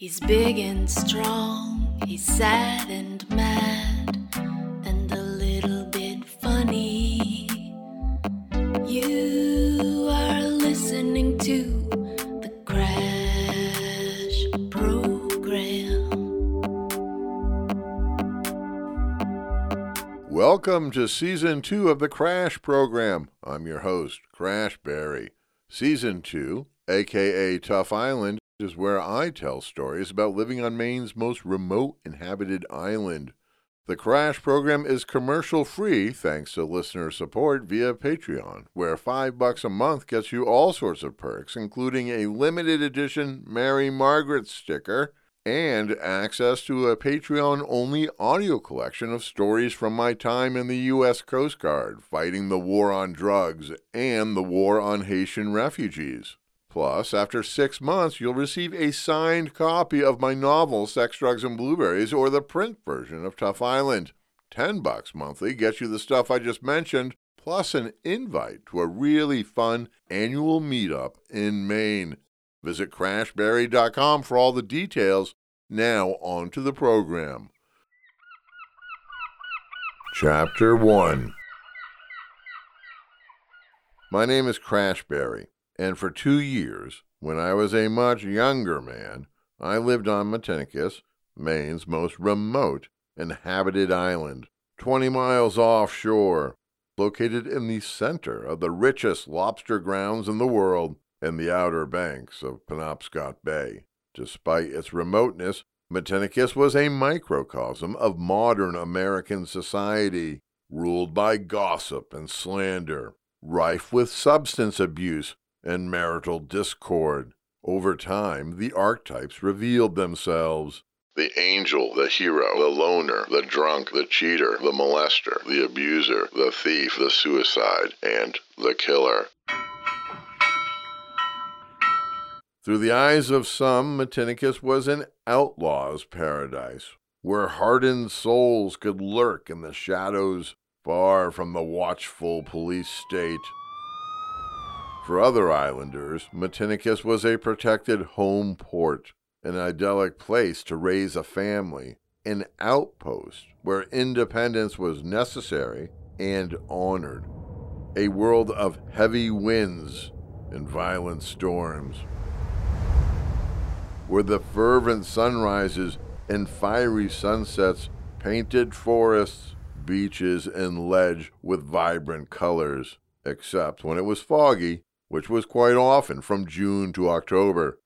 He's big and strong, he's sad and mad, and a little bit funny. You are listening to the Crash Program. Welcome to season two of the Crash Program. I'm your host, Crash Barry. Season two, aka Tough Island, is where I tell stories about living on Maine's most remote inhabited island. The Crash program is commercial free thanks to listener support via Patreon, where 5 bucks a month gets you all sorts of perks including a limited edition Mary Margaret sticker and access to a Patreon only audio collection of stories from my time in the US Coast Guard fighting the war on drugs and the war on Haitian refugees. Plus, after six months, you'll receive a signed copy of my novel, Sex, Drugs, and Blueberries, or the print version of Tough Island. Ten bucks monthly gets you the stuff I just mentioned, plus an invite to a really fun annual meetup in Maine. Visit crashbarry.com for all the details. Now, on to the program. Chapter 1 My name is Crash Barry and for two years, when I was a much younger man, I lived on Matinicus, Maine's most remote inhabited island, 20 miles offshore, located in the center of the richest lobster grounds in the world and the outer banks of Penobscot Bay. Despite its remoteness, Matinicus was a microcosm of modern American society, ruled by gossip and slander, rife with substance abuse and marital discord. Over time, the archetypes revealed themselves. The angel, the hero, the loner, the drunk, the cheater, the molester, the abuser, the thief, the suicide, and the killer. Through the eyes of some, Matinicus was an outlaw's paradise, where hardened souls could lurk in the shadows, far from the watchful police state. For other islanders, Matinicus was a protected home port, an idyllic place to raise a family, an outpost where independence was necessary and honored, a world of heavy winds and violent storms, where the fervent sunrises and fiery sunsets painted forests, beaches, and ledge with vibrant colors, except when it was foggy which was quite often from June to October.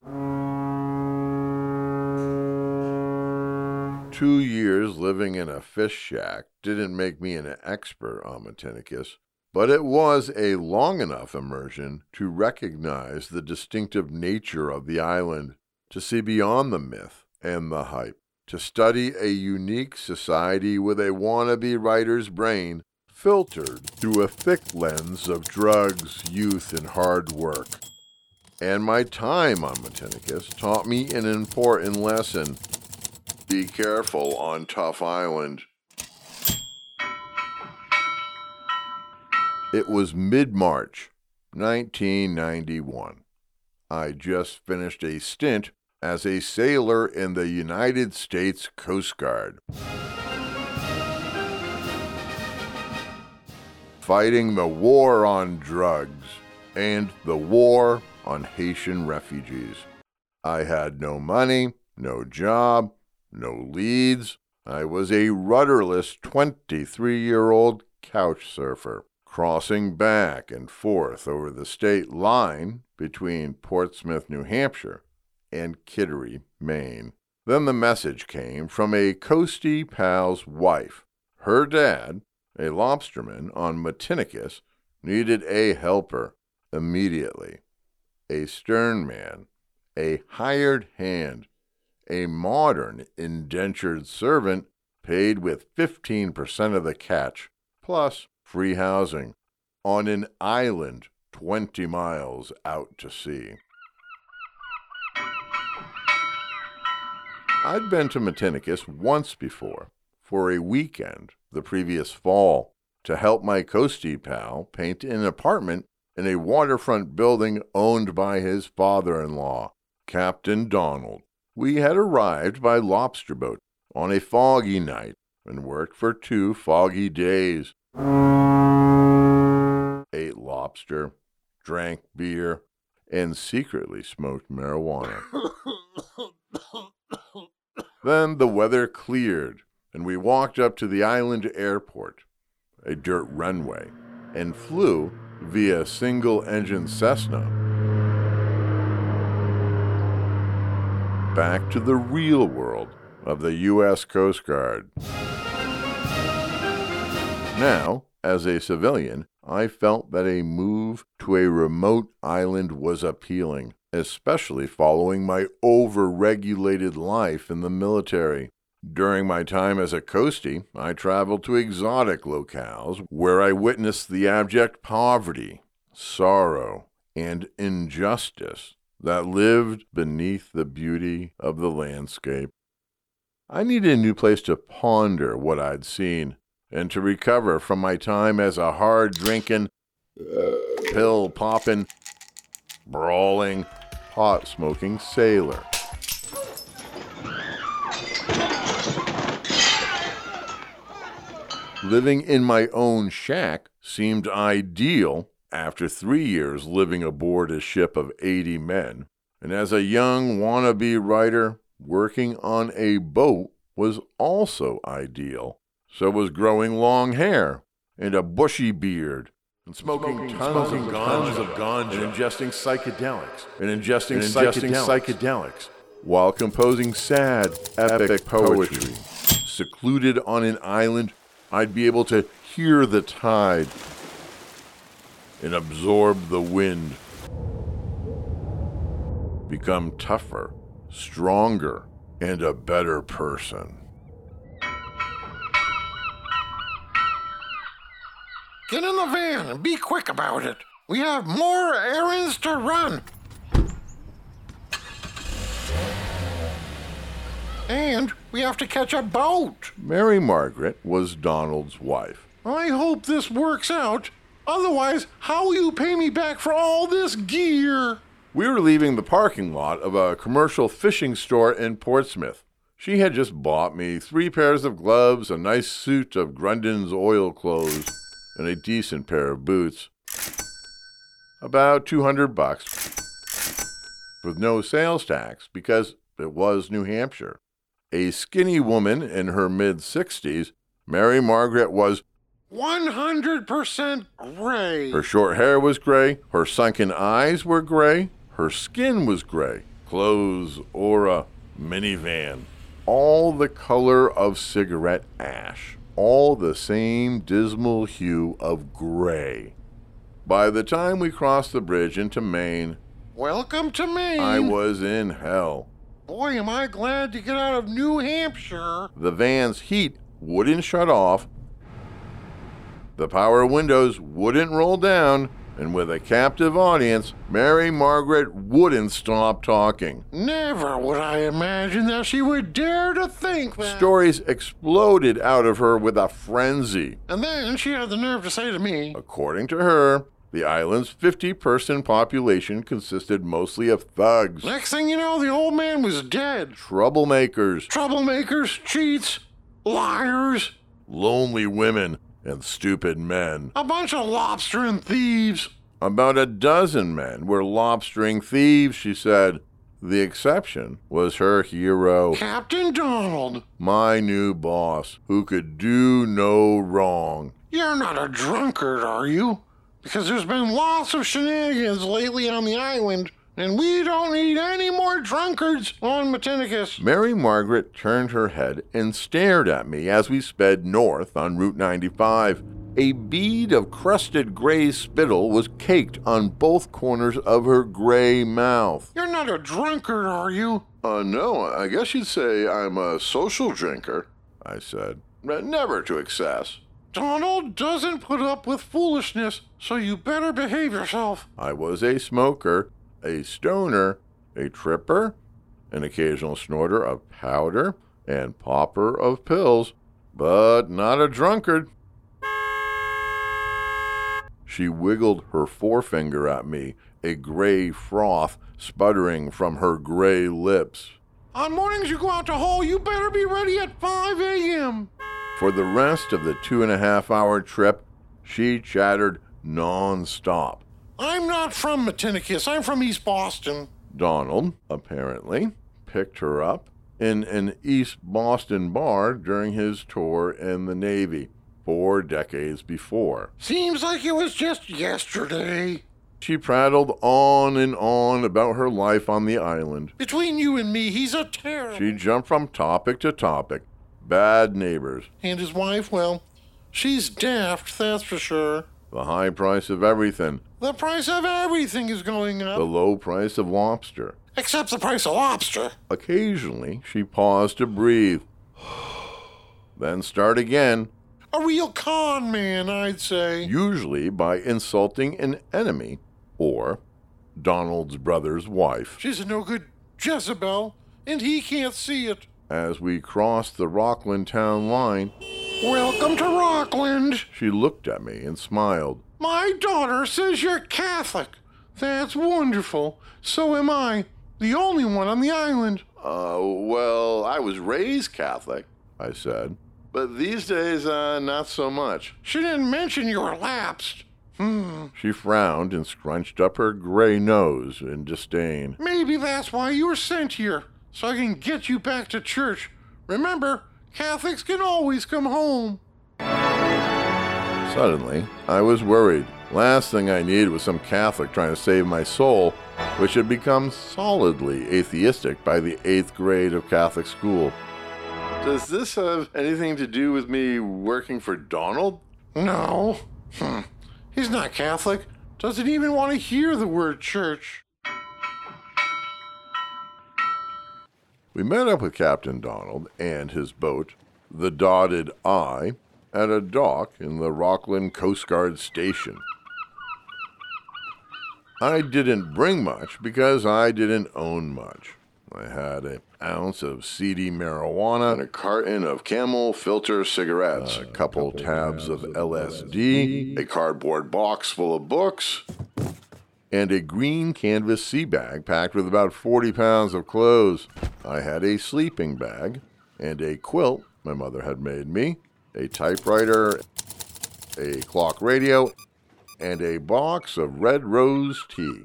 Two years living in a fish shack didn't make me an expert on Matinicus, but it was a long enough immersion to recognize the distinctive nature of the island, to see beyond the myth and the hype, to study a unique society with a wannabe writer's brain filtered through a thick lens of drugs, youth, and hard work. And my time on Matinicus taught me an important lesson. Be careful on Tough Island. It was mid March, 1991. I just finished a stint as a sailor in the United States Coast Guard. Fighting the war on drugs and the war on Haitian refugees. I had no money, no job, no leads. I was a rudderless 23 year old couch surfer, crossing back and forth over the state line between Portsmouth, New Hampshire, and Kittery, Maine. Then the message came from a coastie pal's wife. Her dad, a lobsterman on Matinicus needed a helper immediately, a stern man, a hired hand, a modern indentured servant paid with 15% of the catch, plus free housing, on an island 20 miles out to sea. I'd been to Matinicus once before for a weekend the previous fall to help my coastie pal paint an apartment in a waterfront building owned by his father in law, Captain Donald, We had arrived by lobster boat on a foggy night and worked for two foggy days. Ate lobster, drank beer, and secretly smoked marijuana. then the weather cleared, and we walked up to the island airport, a dirt runway, and flew via single engine Cessna back to the real world of the U.S. Coast Guard. Now, as a civilian, I felt that a move to a remote island was appealing, especially following my over-regulated life in the military. During my time as a coastie, I traveled to exotic locales where I witnessed the abject poverty, sorrow, and injustice that lived beneath the beauty of the landscape. I needed a new place to ponder what I'd seen and to recover from my time as a hard drinking, pill popping, brawling, pot smoking sailor. Living in my own shack seemed ideal after three years living aboard a ship of 80 men, and as a young wannabe writer, working on a boat was also ideal. So was growing long hair and a bushy beard and smoking, smoking tons, smoking of, tons of ganja and ingesting psychedelics and ingesting, and ingesting psychedelics. psychedelics while composing sad, epic poetry. Secluded on an island, I'd be able to hear the tide and absorb the wind. Become tougher, stronger, and a better person. Get in the van and be quick about it. We have more errands to run. And we have to catch a boat. Mary Margaret was Donald's wife. I hope this works out. Otherwise, how will you pay me back for all this gear? We were leaving the parking lot of a commercial fishing store in Portsmouth. She had just bought me three pairs of gloves, a nice suit of Grundéns oil clothes, and a decent pair of boots. About 200 bucks. With no sales tax because it was New Hampshire. A skinny woman in her mid 60s, Mary Margaret was 100% gray. Her short hair was gray, her sunken eyes were gray, her skin was gray. Clothes or a minivan. All the color of cigarette ash all the same dismal hue of gray. By the time we crossed the bridge into Maine, Welcome to Maine. I was in hell. Boy, am I glad to get out of New Hampshire. The van's heat wouldn't shut off, the power windows wouldn't roll down, and with a captive audience, Mary Margaret wouldn't stop talking. Never would I imagine that she would dare to think that. Stories exploded out of her with a frenzy. And then she had the nerve to say to me, According to her, the island's 50 person population consisted mostly of thugs. Next thing you know, the old man was dead. Troublemakers. Troublemakers, cheats, liars, lonely women and stupid men. A bunch of lobstering thieves. About a dozen men were lobstering thieves, she said. The exception was her hero, Captain Donald. My new boss, who could do no wrong. You're not a drunkard, are you? Because there's been lots of shenanigans lately on the island. And we don't need any more drunkards on Matinicus. Mary Margaret turned her head and stared at me as we sped north on Route 95. A bead of crusted gray spittle was caked on both corners of her gray mouth. You're not a drunkard, are you? Uh, no, I guess you'd say I'm a social drinker, I said. Never to excess. Donald doesn't put up with foolishness, so you better behave yourself. I was a smoker, a stoner, a tripper, an occasional snorter of powder, and popper of pills, but not a drunkard. She wiggled her forefinger at me, a gray froth sputtering from her gray lips. On mornings you go out to haul, you better be ready at 5 a.m. For the rest of the two and a half hour trip, she chattered non-stop. I'm not from Matinicus. I'm from East Boston. Donald, apparently, picked her up in an East Boston bar during his tour in the Navy four decades before. Seems like it was just yesterday. She prattled on and on about her life on the island. Between you and me, he's a terror. She jumped from topic to topic. Bad neighbors, And his wife, well, she's daft, that's for sure. the high price of everything, The price of everything is going up. the low price of lobster. Except the price of lobster. Occasionally, she paused to breathe, then start again, A real con man, I'd say. usually by insulting an enemy or Donald's brother's wife. She's a no good Jezebel, and he can't see it. As we crossed the Rockland town line, Welcome to Rockland. she looked at me and smiled. My daughter says you're Catholic. That's wonderful. So am I. The only one on the island. Uh, well, I was raised Catholic, I said. But these days, uh, not so much. She didn't mention you were lapsed. Hmm. She frowned and scrunched up her gray nose in disdain. Maybe that's why you were sent here. So I can get you back to church. Remember, Catholics can always come home. Suddenly, I was worried. Last thing I needed was some Catholic trying to save my soul, which had become solidly atheistic by the eighth grade of Catholic school. Does this have anything to do with me working for Donald? No. Hmm. He's not Catholic. Doesn't even want to hear the word church. We met up with Captain Donald and his boat, the Dotted Eye, at a dock in the Rockland Coast Guard Station. I didn't bring much because I didn't own much. I had an ounce of seedy marijuana and a carton of camel filter cigarettes, a couple, tabs, of LSD, a cardboard box full of books, and a green canvas sea bag packed with about 40 pounds of clothes. I had a sleeping bag and a quilt my mother had made me, a typewriter, a clock radio, and a box of red rose tea.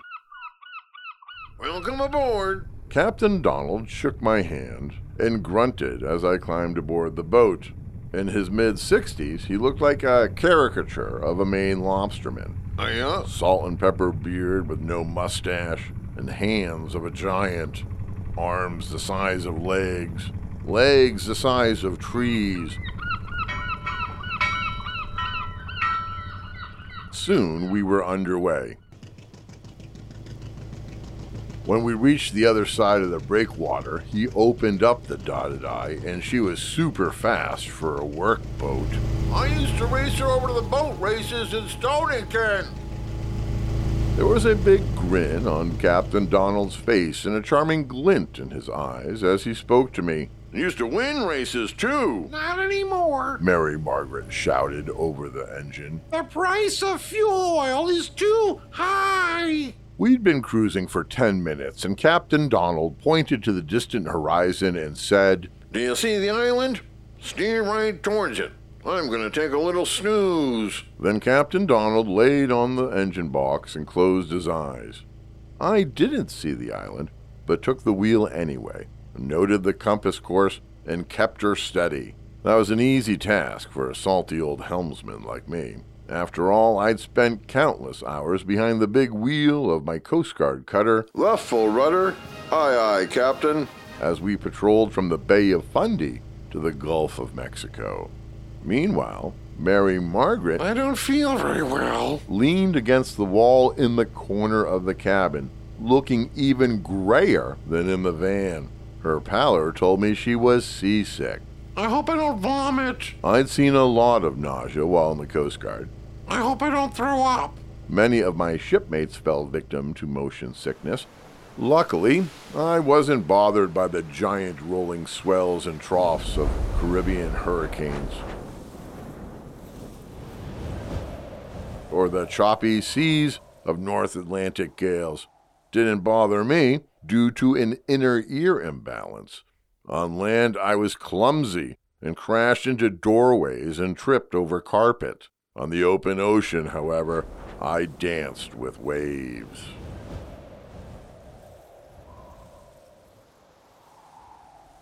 Welcome aboard. Captain Donald shook my hand and grunted as I climbed aboard the boat. In his mid 60s, he looked like a caricature of a Maine lobsterman. Oh, yeah? Salt and pepper beard with no mustache, and hands of a giant, arms the size of legs, legs the size of trees. Soon we were underway. When we reached the other side of the breakwater, he opened up the dotted eye, and she was super fast for a work boat. I used to race her over to the boat races in Stonington. There was a big grin on Captain Donald's face and a charming glint in his eyes as he spoke to me. Used to win races, too, Not anymore. Mary Margaret shouted over the engine. The price of fuel oil is too high. We'd been cruising for 10 minutes, and Captain Donald pointed to the distant horizon and said, Do you see the island? Steer right towards it. I'm going to take a little snooze. Then Captain Donald laid on the engine box and closed his eyes. I didn't see the island, but took the wheel anyway, noted the compass course, and kept her steady. That was an easy task for a salty old helmsman like me. After all, I'd spent countless hours behind the big wheel of my Coast Guard cutter. Left full rudder. Aye, aye, Captain. As we patrolled from the Bay of Fundy to the Gulf of Mexico. Meanwhile, Mary Margaret I don't feel very well. leaned against the wall in the corner of the cabin, looking even grayer than in the van. Her pallor told me she was seasick. I hope I don't vomit. I'd seen a lot of nausea while in the Coast Guard. I hope I don't throw up. Many of my shipmates fell victim to motion sickness. Luckily, I wasn't bothered by the giant rolling swells and troughs of Caribbean hurricanes. Or the choppy seas of North Atlantic gales. Didn't bother me due to an inner ear imbalance. On land, I was clumsy and crashed into doorways and tripped over carpet. On the open ocean, however, I danced with waves.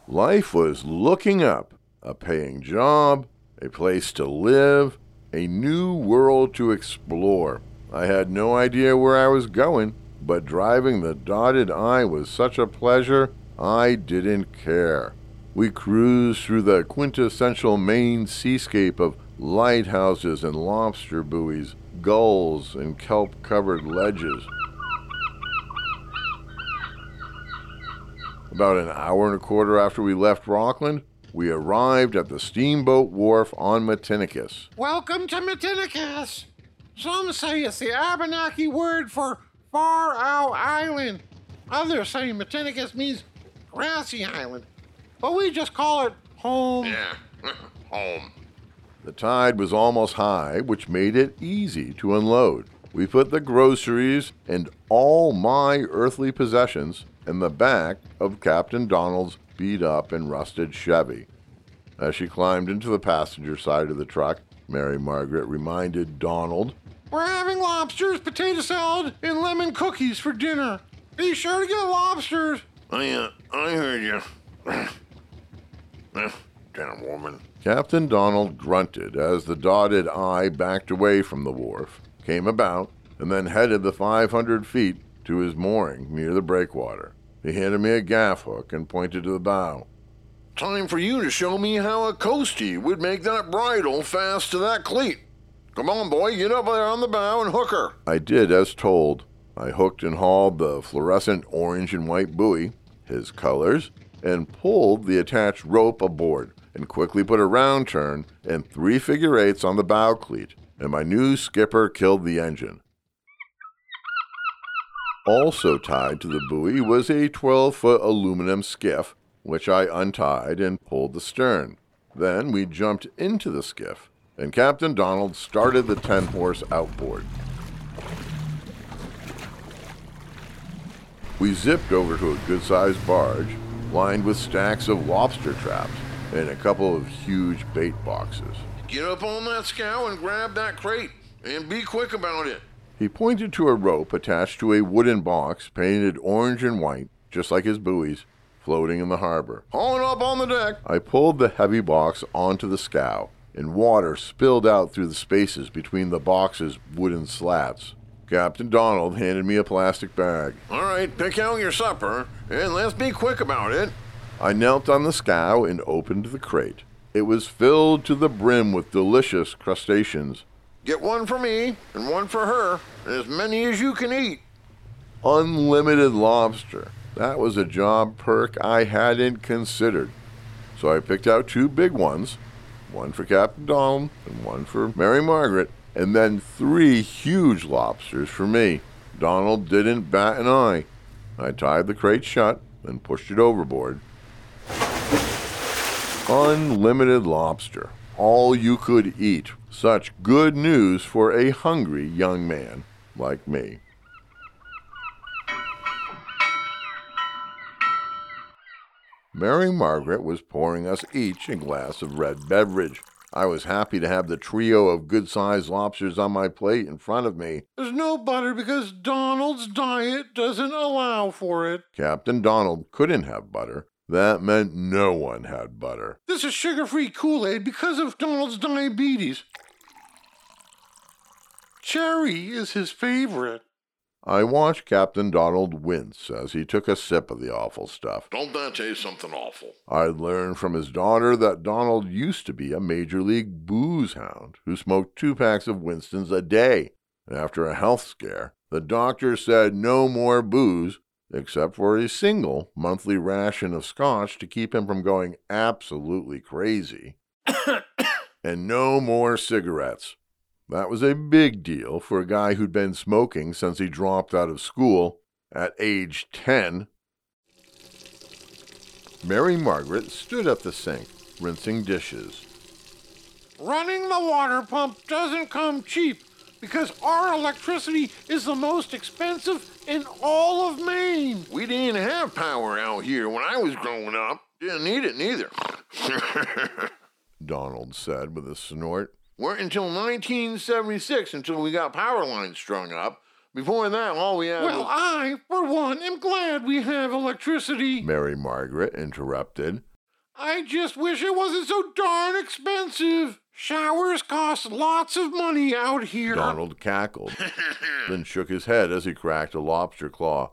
Life was looking up a paying job, a place to live, a new world to explore. I had no idea where I was going, but driving the dotted I was such a pleasure, I didn't care. We cruised through the quintessential Maine seascape of lighthouses and lobster buoys, gulls and kelp covered ledges. About an hour and a quarter after we left Rockland, we arrived at the steamboat wharf on Matinicus. Welcome to Matinicus. Some say it's the Abenaki word for Far Out Island. Others say Matinicus means grassy island. But we just call it home. Yeah, home. The tide was almost high, which made it easy to unload. We put the groceries and all my earthly possessions in the back of Captain Donald's beat up and rusted Chevy. As she climbed into the passenger side of the truck, Mary Margaret reminded Donald, We're having lobsters, potato salad, and lemon cookies for dinner. Be sure to get lobsters. I, uh, I heard you. Damn woman. Captain Donald grunted as the dotted I backed away from the wharf, came about, and then headed the 500 feet to his mooring near the breakwater. He handed me a gaff hook and pointed to the bow. Time for you to show me how a coastie would make that bridle fast to that cleat. Come on, boy, get up there on the bow and hook her. I did as told. I hooked and hauled the fluorescent orange and white buoy, his colors, and pulled the attached rope aboard and quickly put a round turn and three figure eights on the bow cleat, and my new skipper killed the engine. Also tied to the buoy was a 12 foot aluminum skiff, which I untied and pulled the stern. Then we jumped into the skiff, and Captain Donald started the 10 horse outboard. We zipped over to a good sized barge lined with stacks of lobster traps and a couple of huge bait boxes. Get up on that scow and grab that crate, and be quick about it. He pointed to a rope attached to a wooden box painted orange and white, just like his buoys, floating in the harbor. Haul it up on the deck. I pulled the heavy box onto the scow, and water spilled out through the spaces between the box's wooden slats. Captain Donald handed me a plastic bag. All right, pick out your supper, and let's be quick about it. I knelt on the scow and opened the crate. It was filled to the brim with delicious crustaceans. Get one for me and one for her, and as many as you can eat. Unlimited lobster. That was a job perk I hadn't considered. So I picked out two big ones, one for Captain Donald and one for Mary Margaret, and then three huge lobsters for me. Donald didn't bat an eye. I tied the crate shut and pushed it overboard. Unlimited lobster. All you could eat. Such good news for a hungry young man like me. Mary Margaret was pouring us each a glass of red beverage. I was happy to have the trio of good sized lobsters on my plate in front of me. There's no butter because Donald's diet doesn't allow for it. Captain Donald couldn't have butter. That meant no one had butter. This is sugar free Kool Aid because of Donald's diabetes. Cherry is his favorite. I watched Captain Donald wince as he took a sip of the awful stuff. Don't that taste something awful? I'd learned from his daughter that Donald used to be a major league booze hound who smoked two packs of Winston's a day. And After a health scare, the doctor said no more booze except for a single monthly ration of scotch to keep him from going absolutely crazy, and no more cigarettes. That was a big deal for a guy who'd been smoking since he dropped out of school at age 10. Mary Margaret stood at the sink, rinsing dishes. Running the water pump doesn't come cheap, because our electricity is the most expensive in all of Maine. We didn't have power out here when I was growing up. Didn't need it neither. Donald said with a snort. Weren't until 1976 until we got power lines strung up. Before that, all we had Well, was. I, for one, am glad we have electricity. Mary Margaret interrupted. I just wish it wasn't so darn expensive. Showers cost lots of money out here. Donald cackled, then shook his head as he cracked a lobster claw.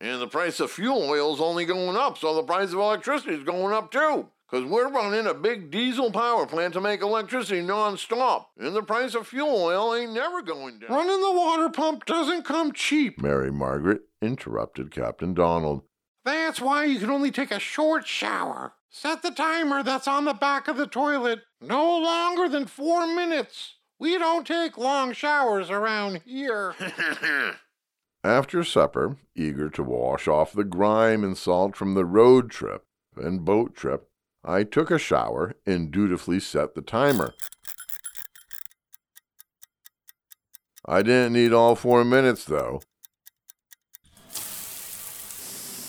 And the price of fuel oil's only going up, so the price of electricity is going up too. Because we're running a big diesel power plant to make electricity non-stop. And the price of fuel oil ain't never going down. Running the water pump doesn't come cheap. Mary Margaret interrupted Captain Donald. That's why you can only take a short shower. Set the timer that's on the back of the toilet. No longer than four minutes. We don't take long showers around here. After supper, eager to wash off the grime and salt from the road trip and boat trip, I took a shower and dutifully set the timer. I didn't need all four minutes, though.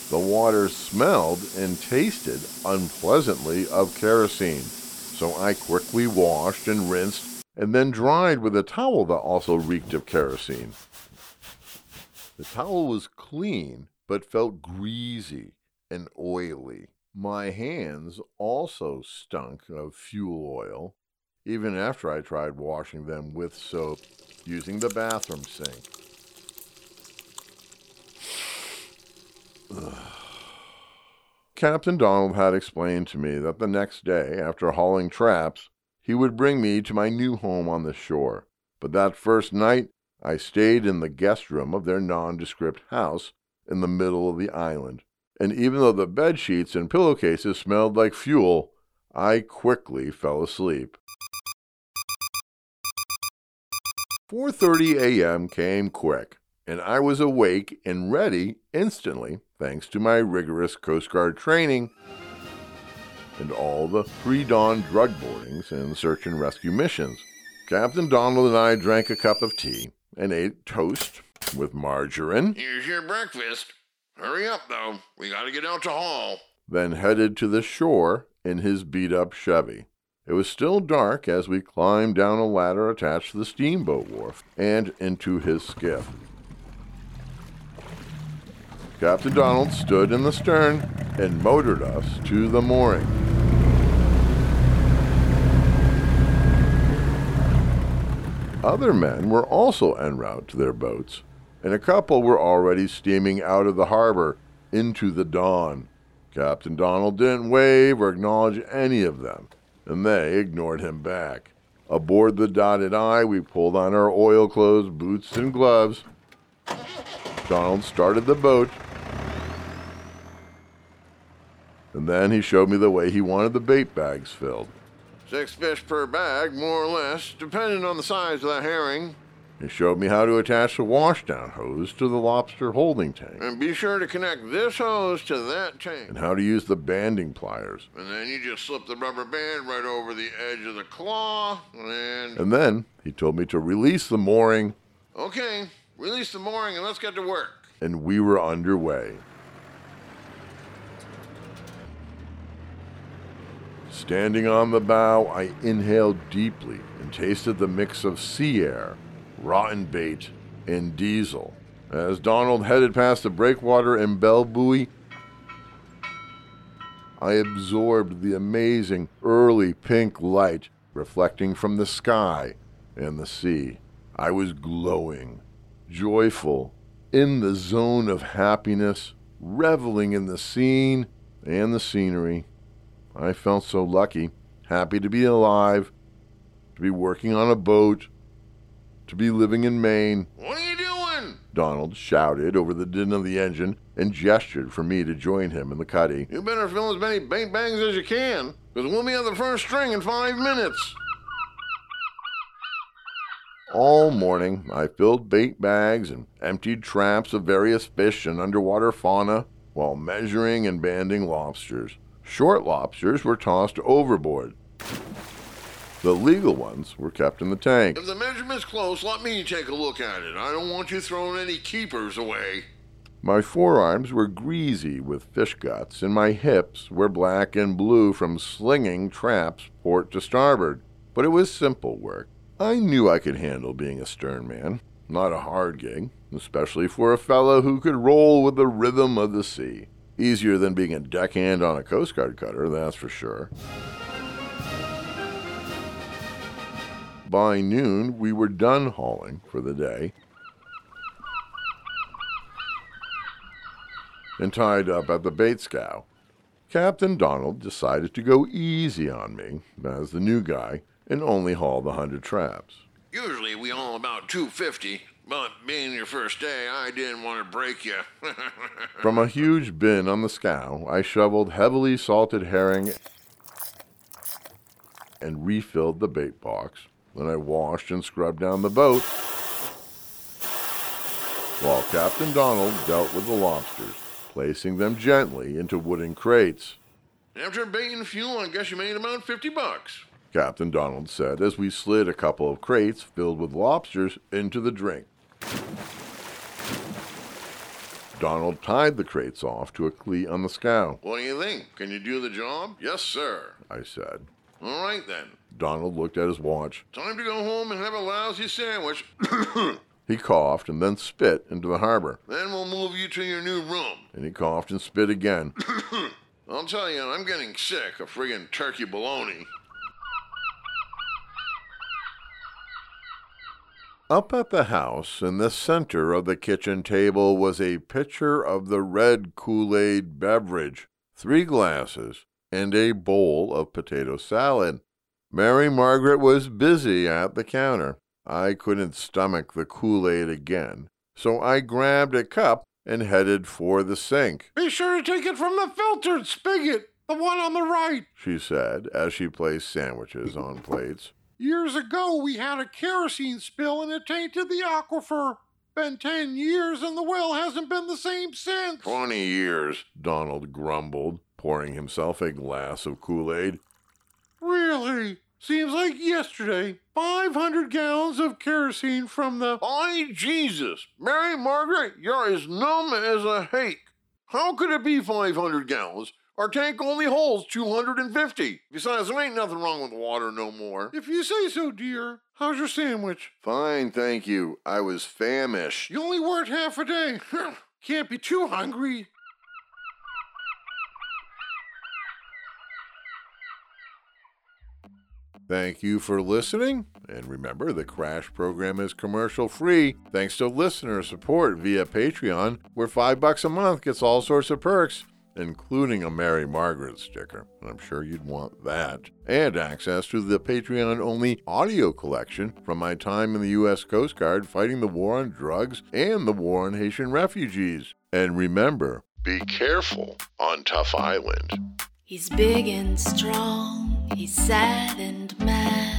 The water smelled and tasted unpleasantly of kerosene, so I quickly washed and rinsed and then dried with a towel that also reeked of kerosene. The towel was clean, but felt greasy and oily. My hands also stunk of fuel oil, even after I tried washing them with soap using the bathroom sink. Captain Donald had explained to me that the next day, after hauling traps, he would bring me to my new home on the shore. But that first night, I stayed in the guest room of their nondescript house in the middle of the island, and even though the bed sheets and pillowcases smelled like fuel, I quickly fell asleep. 4:30 a.m. came quick, and I was awake and ready instantly thanks to my rigorous Coast Guard training and all the pre-dawn drug boardings and search and rescue missions. Captain Donald and I drank a cup of tea and ate toast with margarine, Here's your breakfast. Hurry up, though. We gotta get out to haul. then headed to the shore in his beat-up Chevy. It was still dark as we climbed down a ladder attached to the steamboat wharf and into his skiff. Captain Donald stood in the stern and motored us to the mooring. Other men were also en route to their boats, and a couple were already steaming out of the harbor into the dawn. Captain Donald didn't wave or acknowledge any of them, and they ignored him back. Aboard the Dotted Eye, we pulled on our oil clothes, boots, and gloves. Donald started the boat, and then he showed me the way he wanted the bait bags filled. Six fish per bag, more or less, depending on the size of the herring. He showed me how to attach the washdown hose to the lobster holding tank, And be sure to connect this hose to that tank. and how to use the banding pliers. And then you just slip the rubber band right over the edge of the claw. And. And then he told me to release the mooring, Okay, release the mooring and let's get to work. and we were underway. Standing on the bow, I inhaled deeply and tasted the mix of sea air, rotten bait, and diesel. As Donald headed past the breakwater and bell buoy, I absorbed the amazing early pink light reflecting from the sky and the sea. I was glowing, joyful, in the zone of happiness, reveling in the scene and the scenery. I felt so lucky, happy to be alive, to be working on a boat, to be living in Maine. What are you doing? Donald shouted over the din of the engine and gestured for me to join him in the cuddy. You better fill as many bait bags as you can, because we'll be on the first string in five minutes. All morning, I filled bait bags and emptied traps of various fish and underwater fauna while measuring and banding lobsters. Short lobsters were tossed overboard. The legal ones were kept in the tank. If the measurement's close, let me take a look at it. I don't want you throwing any keepers away. My forearms were greasy with fish guts, and my hips were black and blue from slinging traps port to starboard. But it was simple work. I knew I could handle being a stern man. Not a hard gig, especially for a fellow who could roll with the rhythm of the sea. Easier than being a deckhand on a Coast Guard cutter, that's for sure. By noon, we were done hauling for the day and tied up at the bait scow. Captain Donald decided to go easy on me as the new guy and only haul the hundred traps. Usually we haul about 250, but being your first day, I didn't want to break you. From a huge bin on the scow, I shoveled heavily salted herring and refilled the bait box. Then I washed and scrubbed down the boat while Captain Donald dealt with the lobsters, placing them gently into wooden crates. After baiting fuel, I guess you made about 50 bucks. Captain Donald said as we slid a couple of crates filled with lobsters into the drink. Donald tied the crates off to a cleat on the scow. What do you think? Can you do the job? Yes, sir. I said. All right then. Donald looked at his watch. Time to go home and have a lousy sandwich. He coughed and then spit into the harbor. then we'll move you to your new room. And he coughed and spit again. I'll tell you, I'm getting sick of friggin' turkey bologna. Up at the house, in the center of the kitchen table, was a pitcher of the red Kool Aid beverage, three glasses, and a bowl of potato salad. Mary Margaret was busy at the counter. I couldn't stomach the Kool Aid again, so I grabbed a cup and headed for the sink. Be sure to take it from the filtered spigot, the one on the right. She said as she placed sandwiches on plates. Years ago, we had a kerosene spill and it tainted the aquifer. Been ten years and the well hasn't been the same since. 20 years. Donald grumbled, pouring himself a glass of Kool Aid. Really? Seems like yesterday. 500 gallons of kerosene from the. By Jesus! Mary Margaret, you're as numb as a hake. How could it be 500 gallons? Our tank only holds 250. Besides, there ain't nothing wrong with water no more. If you say so, dear. How's your sandwich? Fine, thank you. I was famished. You only worked half a day. Can't be too hungry. Thank you for listening. And remember, the Crash program is commercial free thanks to listener support via Patreon, where five bucks a month gets all sorts of perks, including a Mary Margaret sticker. I'm sure you'd want that. And access to the Patreon only audio collection from my time in the U.S. Coast Guard fighting the war on drugs and the war on Haitian refugees. And remember, be careful on Tough Island. He's big and strong, he's sad and mad,